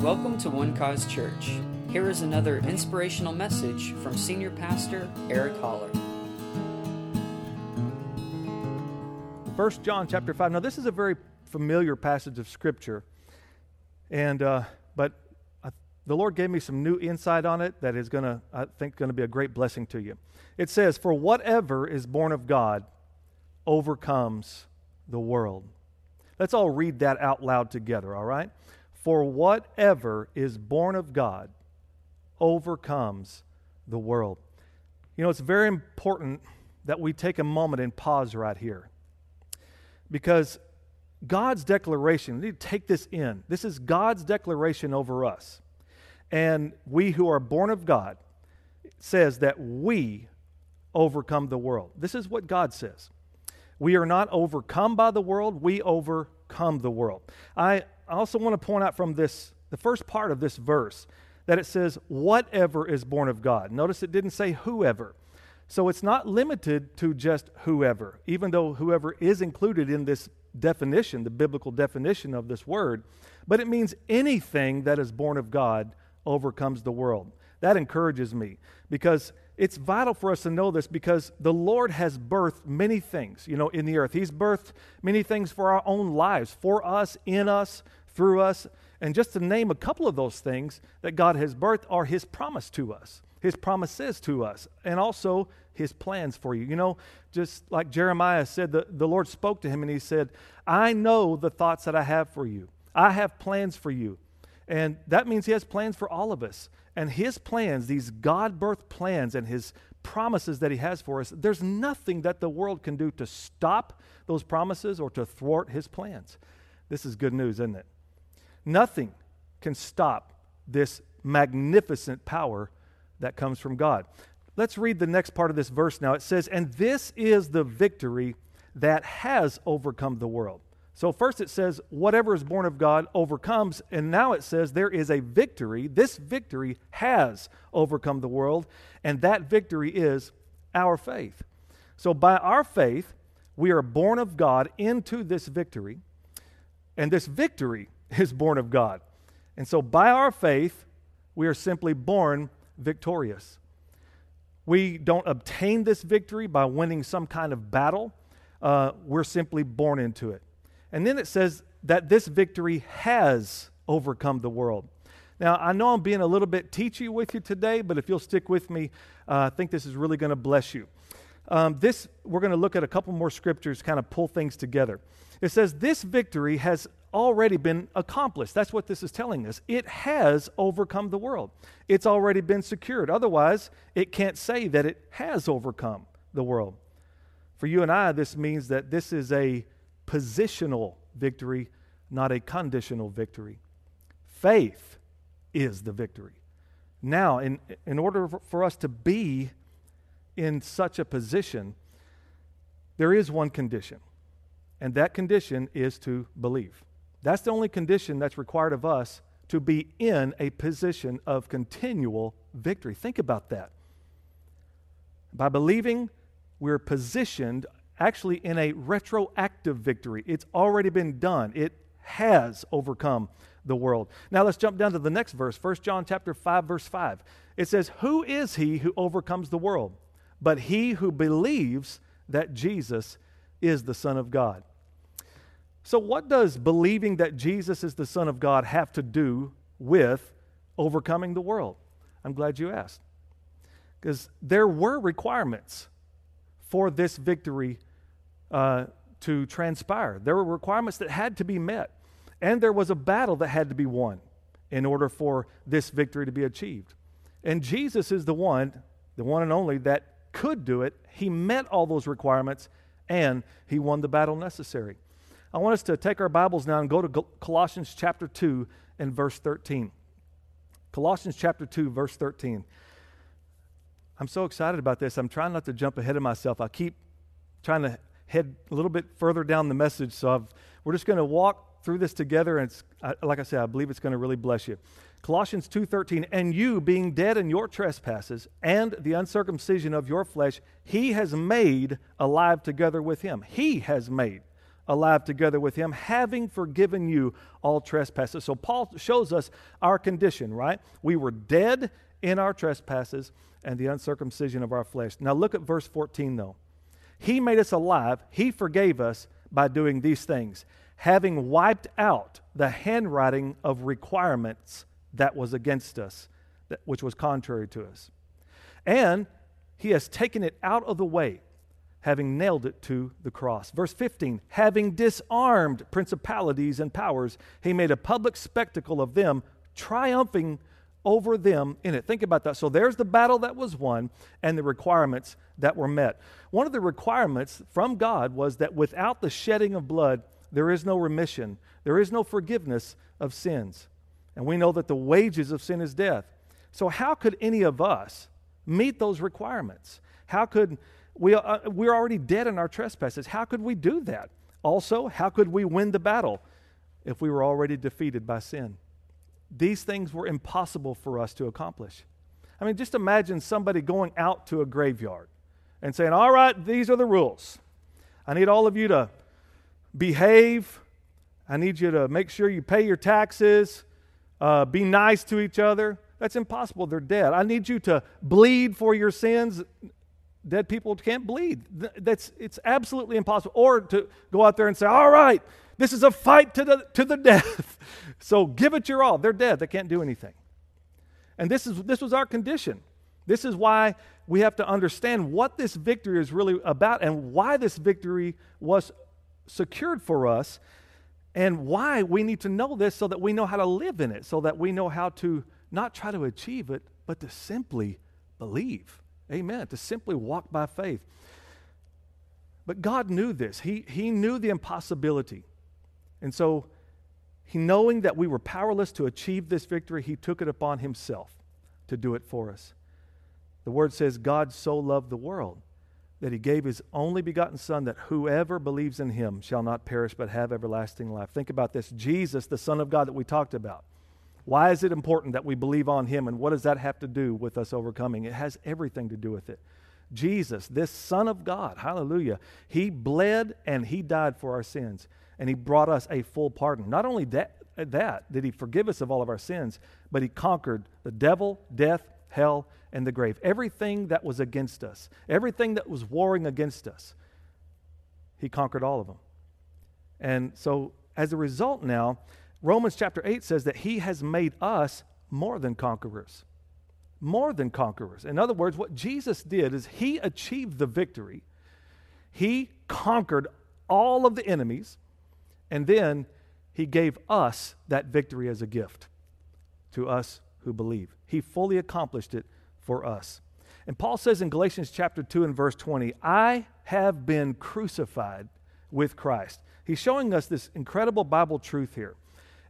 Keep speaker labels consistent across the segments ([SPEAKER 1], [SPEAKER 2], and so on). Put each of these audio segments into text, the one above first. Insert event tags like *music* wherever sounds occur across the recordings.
[SPEAKER 1] Welcome to One Cause Church. Here is another inspirational message from Senior Pastor Eric Holler.
[SPEAKER 2] 1 John chapter 5. Now, this is a very familiar passage of Scripture, and uh, but I, the Lord gave me some new insight on it that is going to, I think, going to be a great blessing to you. It says, "For whatever is born of God overcomes the world." Let's all read that out loud together, all right? For whatever is born of God overcomes the world. You know, it's very important that we take a moment and pause right here. Because God's declaration, we need to take this in. This is God's declaration over us. And we who are born of God says that we overcome the world. This is what God says. We are not overcome by the world, we overcome the world. I also want to point out from this, the first part of this verse, that it says, whatever is born of God. Notice it didn't say whoever. So it's not limited to just whoever, even though whoever is included in this definition, the biblical definition of this word, but it means anything that is born of God overcomes the world. That encourages me because it's vital for us to know this because the Lord has birthed many things, you know, in the earth. He's birthed many things for our own lives, for us, in us, through us. And just to name a couple of those things that God has birthed are His promise to us, His promises to us, and also His plans for you. You know, just like Jeremiah said, the, the Lord spoke to him and He said, I know the thoughts that I have for you, I have plans for you. And that means He has plans for all of us. And his plans, these God birthed plans and his promises that he has for us, there's nothing that the world can do to stop those promises or to thwart his plans. This is good news, isn't it? Nothing can stop this magnificent power that comes from God. Let's read the next part of this verse now. It says, And this is the victory that has overcome the world. So, first it says, whatever is born of God overcomes. And now it says, there is a victory. This victory has overcome the world. And that victory is our faith. So, by our faith, we are born of God into this victory. And this victory *laughs* is born of God. And so, by our faith, we are simply born victorious. We don't obtain this victory by winning some kind of battle, uh, we're simply born into it. And then it says that this victory has overcome the world. Now, I know I'm being a little bit teachy with you today, but if you'll stick with me, uh, I think this is really going to bless you. Um, this, we're going to look at a couple more scriptures, kind of pull things together. It says, This victory has already been accomplished. That's what this is telling us. It has overcome the world, it's already been secured. Otherwise, it can't say that it has overcome the world. For you and I, this means that this is a positional victory, not a conditional victory. Faith is the victory. Now, in, in order for us to be in such a position, there is one condition, and that condition is to believe. That's the only condition that's required of us to be in a position of continual victory. Think about that. By believing, we're positioned actually in a retroactive victory. It's already been done. It has overcome the world. Now let's jump down to the next verse, 1 John chapter 5 verse 5. It says, "Who is he who overcomes the world? But he who believes that Jesus is the son of God." So what does believing that Jesus is the son of God have to do with overcoming the world? I'm glad you asked. Because there were requirements for this victory uh, to transpire. There were requirements that had to be met, and there was a battle that had to be won in order for this victory to be achieved. And Jesus is the one, the one and only, that could do it. He met all those requirements, and he won the battle necessary. I want us to take our Bibles now and go to Colossians chapter 2 and verse 13. Colossians chapter 2, verse 13. I'm so excited about this. I'm trying not to jump ahead of myself. I keep trying to head a little bit further down the message. So I've, we're just going to walk through this together, and I, like I said, I believe it's going to really bless you. Colossians 2:13 and you being dead in your trespasses and the uncircumcision of your flesh he has made alive together with him he has made alive together with him, having forgiven you all trespasses. So Paul shows us our condition, right? We were dead in our trespasses and the uncircumcision of our flesh. Now look at verse 14, though. He made us alive, He forgave us by doing these things, having wiped out the handwriting of requirements that was against us, that, which was contrary to us. And He has taken it out of the way having nailed it to the cross. Verse 15, having disarmed principalities and powers, he made a public spectacle of them, triumphing over them in it. Think about that. So there's the battle that was won and the requirements that were met. One of the requirements from God was that without the shedding of blood, there is no remission, there is no forgiveness of sins. And we know that the wages of sin is death. So, how could any of us meet those requirements? How could we, uh, we're already dead in our trespasses? How could we do that? Also, how could we win the battle if we were already defeated by sin? These things were impossible for us to accomplish. I mean, just imagine somebody going out to a graveyard and saying, All right, these are the rules. I need all of you to behave. I need you to make sure you pay your taxes, uh, be nice to each other. That's impossible. They're dead. I need you to bleed for your sins. Dead people can't bleed. That's, it's absolutely impossible. Or to go out there and say, All right, this is a fight to the, to the *laughs* death. so give it your all. They're dead. They can't do anything. And this, is, this was our condition. This is why we have to understand what this victory is really about and why this victory was secured for us and why we need to know this so that we know how to live in it, so that we know how to not try to achieve it, but to simply believe. Amen. To simply walk by faith. But God knew this. He, he knew the impossibility. And so, he, knowing that we were powerless to achieve this victory, he took it upon himself to do it for us. The word says, God so loved the world that he gave his only begotten Son, that whoever believes in him shall not perish but have everlasting life. Think about this Jesus, the Son of God that we talked about. Why is it important that we believe on him, and what does that have to do with us overcoming? It has everything to do with it. Jesus, this Son of God, hallelujah, he bled and he died for our sins and he brought us a full pardon. Not only that, that did he forgive us of all of our sins, but he conquered the devil, death, hell, and the grave. Everything that was against us, everything that was warring against us, he conquered all of them. And so, as a result, now, Romans chapter 8 says that he has made us more than conquerors. More than conquerors. In other words, what Jesus did is he achieved the victory, he conquered all of the enemies and then he gave us that victory as a gift to us who believe. He fully accomplished it for us. And Paul says in Galatians chapter 2 and verse 20, I have been crucified with Christ. He's showing us this incredible Bible truth here.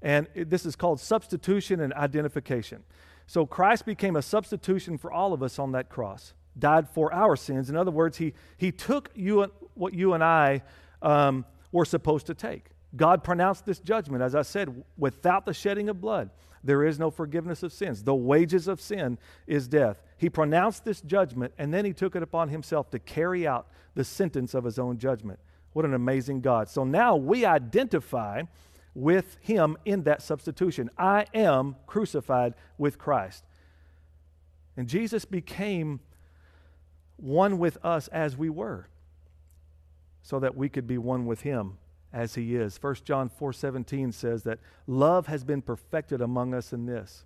[SPEAKER 2] And this is called substitution and identification. So Christ became a substitution for all of us on that cross, died for our sins. In other words, he, he took you, and, what you and I um, were supposed to take. God pronounced this judgment, as I said, without the shedding of blood, there is no forgiveness of sins. The wages of sin is death. He pronounced this judgment, and then he took it upon himself to carry out the sentence of his own judgment. What an amazing God. So now we identify with him in that substitution. I am crucified with Christ. And Jesus became one with us as we were, so that we could be one with him as he is. 1 John 4:17 says that love has been perfected among us in this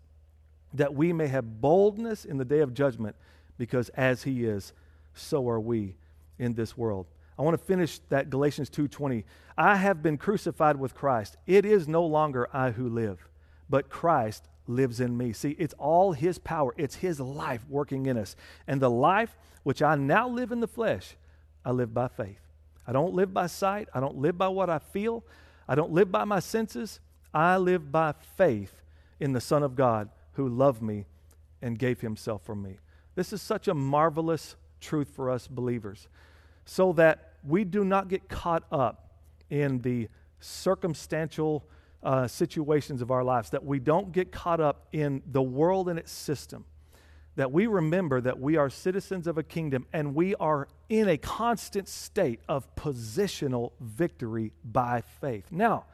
[SPEAKER 2] that we may have boldness in the day of judgment because as he is so are we in this world. I want to finish that Galatians 2:20. I have been crucified with Christ. It is no longer I who live, but Christ lives in me. See, it's all his power. It's his life working in us. And the life which I now live in the flesh, I live by faith I don't live by sight. I don't live by what I feel. I don't live by my senses. I live by faith in the Son of God who loved me and gave himself for me. This is such a marvelous truth for us believers so that we do not get caught up in the circumstantial uh, situations of our lives, that we don't get caught up in the world and its system, that we remember that we are citizens of a kingdom and we are in a constant state of positional victory by faith. Now,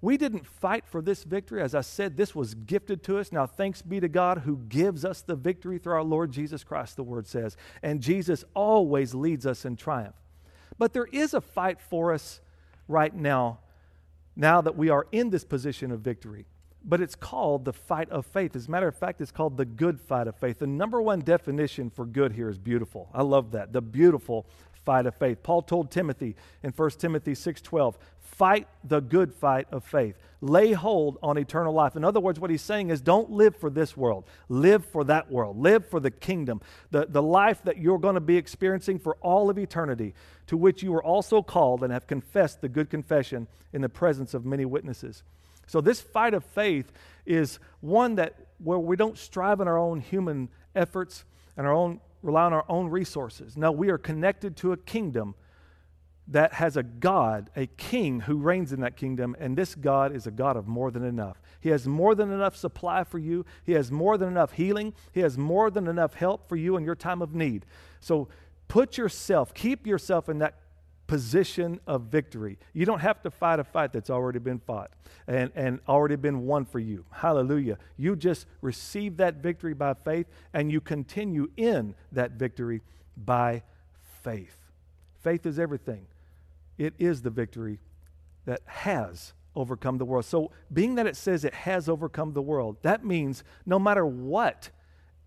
[SPEAKER 2] we didn't fight for this victory. As I said, this was gifted to us. Now, thanks be to God who gives us the victory through our Lord Jesus Christ, the word says. And Jesus always leads us in triumph. But there is a fight for us right now, now that we are in this position of victory. But it's called the fight of faith. As a matter of fact, it's called the good fight of faith. The number one definition for good here is beautiful. I love that. The beautiful fight of faith. Paul told Timothy in 1 Timothy 6:12, Fight the good fight of faith. Lay hold on eternal life. In other words, what he's saying is don't live for this world, live for that world, live for the kingdom, the, the life that you're going to be experiencing for all of eternity, to which you were also called and have confessed the good confession in the presence of many witnesses. So, this fight of faith is one that where we don't strive in our own human efforts and our own rely on our own resources. No, we are connected to a kingdom that has a God, a king who reigns in that kingdom, and this God is a God of more than enough. He has more than enough supply for you, He has more than enough healing, He has more than enough help for you in your time of need. So put yourself, keep yourself in that position of victory. You don't have to fight a fight that's already been fought and, and already been won for you. Hallelujah. You just receive that victory by faith and you continue in that victory by faith. Faith is everything it is the victory that has overcome the world. So, being that it says it has overcome the world, that means no matter what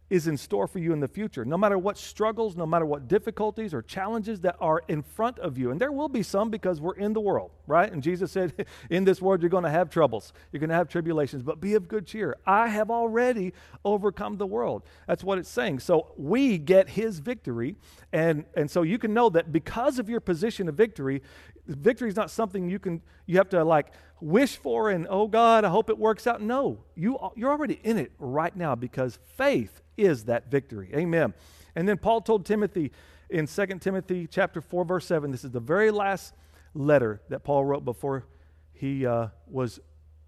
[SPEAKER 2] is in store for you in the future, no matter what struggles, no matter what difficulties or challenges that are in front of you. And there will be some because we're in the world, right? And Jesus said, *laughs* In this world, you're going to have troubles, you're going to have tribulations, but be of good cheer. I have already overcome the world. That's what it's saying. So we get his victory. And, and so you can know that because of your position of victory, victory is not something you can you have to like wish for and oh god i hope it works out no you you're already in it right now because faith is that victory. Amen. And then paul told timothy in 2 timothy chapter 4 verse 7 this is the very last letter that paul wrote before he uh, was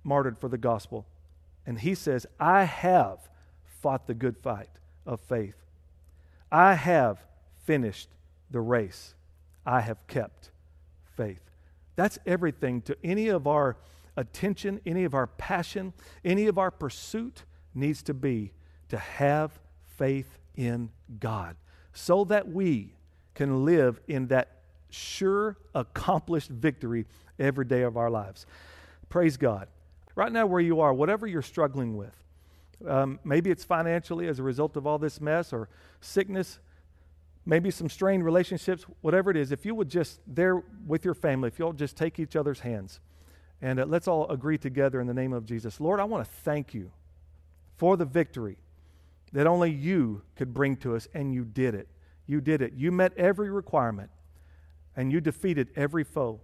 [SPEAKER 2] martyred for the gospel. And he says i have fought the good fight of faith. I have finished the race. I have kept faith. That's everything to any of our attention, any of our passion, any of our pursuit needs to be to have faith in God so that we can live in that sure, accomplished victory every day of our lives. Praise God. Right now, where you are, whatever you're struggling with, um, maybe it's financially as a result of all this mess or sickness, maybe some strained relationships, whatever it is, if you would just, there with your family, if you'll just take each other's hands and uh, let's all agree together in the name of Jesus. Lord, I want to thank you for the victory that only you could bring to us, and you did it. You did it. You met every requirement, and you defeated every foe.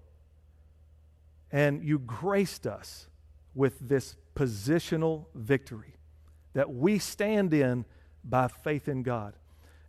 [SPEAKER 2] And you graced us with this positional victory that we stand in by faith in God.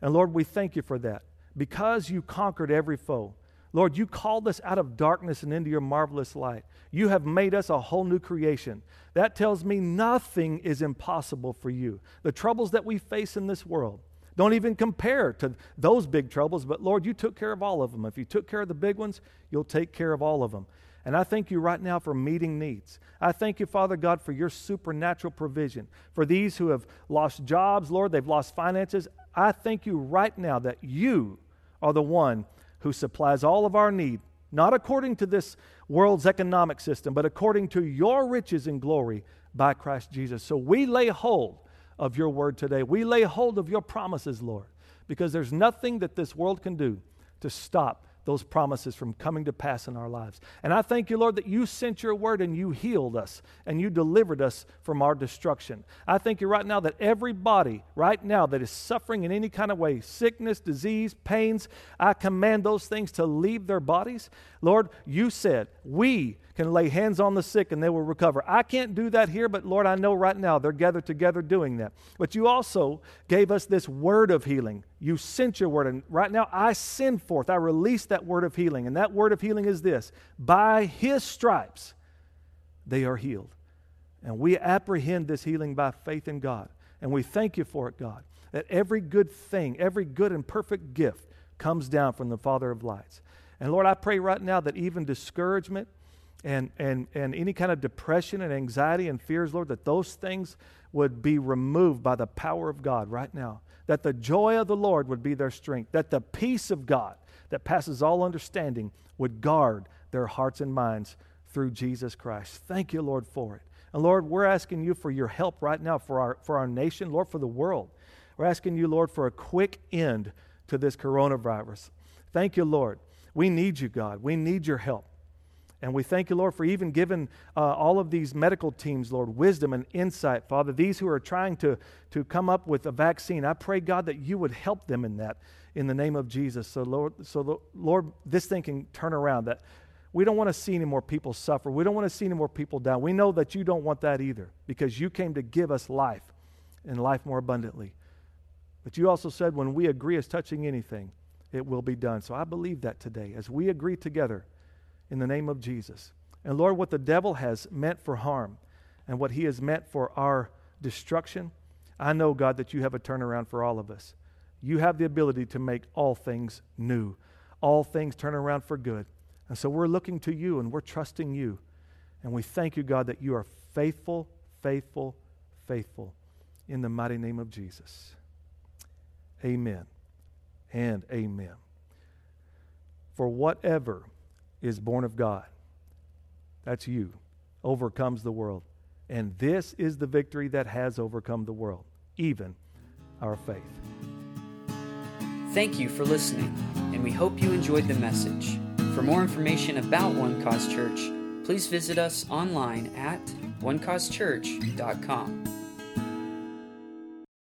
[SPEAKER 2] And Lord, we thank you for that. Because you conquered every foe. Lord, you called us out of darkness and into your marvelous light. You have made us a whole new creation. That tells me nothing is impossible for you. The troubles that we face in this world don't even compare to those big troubles, but Lord, you took care of all of them. If you took care of the big ones, you'll take care of all of them. And I thank you right now for meeting needs. I thank you, Father God, for your supernatural provision. For these who have lost jobs, Lord, they've lost finances. I thank you right now that you are the one who supplies all of our need, not according to this world's economic system, but according to your riches and glory by Christ Jesus. So we lay hold of your word today. We lay hold of your promises, Lord, because there's nothing that this world can do to stop those promises from coming to pass in our lives. And I thank you, Lord, that you sent your word and you healed us and you delivered us from our destruction. I thank you right now that everybody right now that is suffering in any kind of way, sickness, disease, pains, I command those things to leave their bodies. Lord, you said, we can lay hands on the sick and they will recover. I can't do that here, but Lord, I know right now they're gathered together doing that. But you also gave us this word of healing. You sent your word, and right now I send forth, I release that word of healing. And that word of healing is this by his stripes, they are healed. And we apprehend this healing by faith in God. And we thank you for it, God, that every good thing, every good and perfect gift comes down from the Father of lights. And Lord, I pray right now that even discouragement and, and, and any kind of depression and anxiety and fears, Lord, that those things would be removed by the power of God right now. That the joy of the Lord would be their strength. That the peace of God that passes all understanding would guard their hearts and minds through Jesus Christ. Thank you, Lord, for it. And Lord, we're asking you for your help right now for our, for our nation, Lord, for the world. We're asking you, Lord, for a quick end to this coronavirus. Thank you, Lord. We need you, God. We need your help. And we thank you, Lord, for even giving uh, all of these medical teams, Lord, wisdom and insight, Father. These who are trying to, to come up with a vaccine, I pray, God, that you would help them in that in the name of Jesus. So, Lord, so Lord, this thing can turn around. That we don't want to see any more people suffer. We don't want to see any more people die. We know that you don't want that either because you came to give us life and life more abundantly. But you also said when we agree as touching anything, it will be done. So I believe that today as we agree together in the name of Jesus. And Lord, what the devil has meant for harm and what he has meant for our destruction, I know, God, that you have a turnaround for all of us. You have the ability to make all things new, all things turn around for good. And so we're looking to you and we're trusting you. And we thank you, God, that you are faithful, faithful, faithful in the mighty name of Jesus. Amen and amen. For whatever is born of God. That's you. Overcomes the world. And this is the victory that has overcome the world, even our faith.
[SPEAKER 1] Thank you for listening, and we hope you enjoyed the message. For more information about One Cause Church, please visit us online at onecausechurch.com.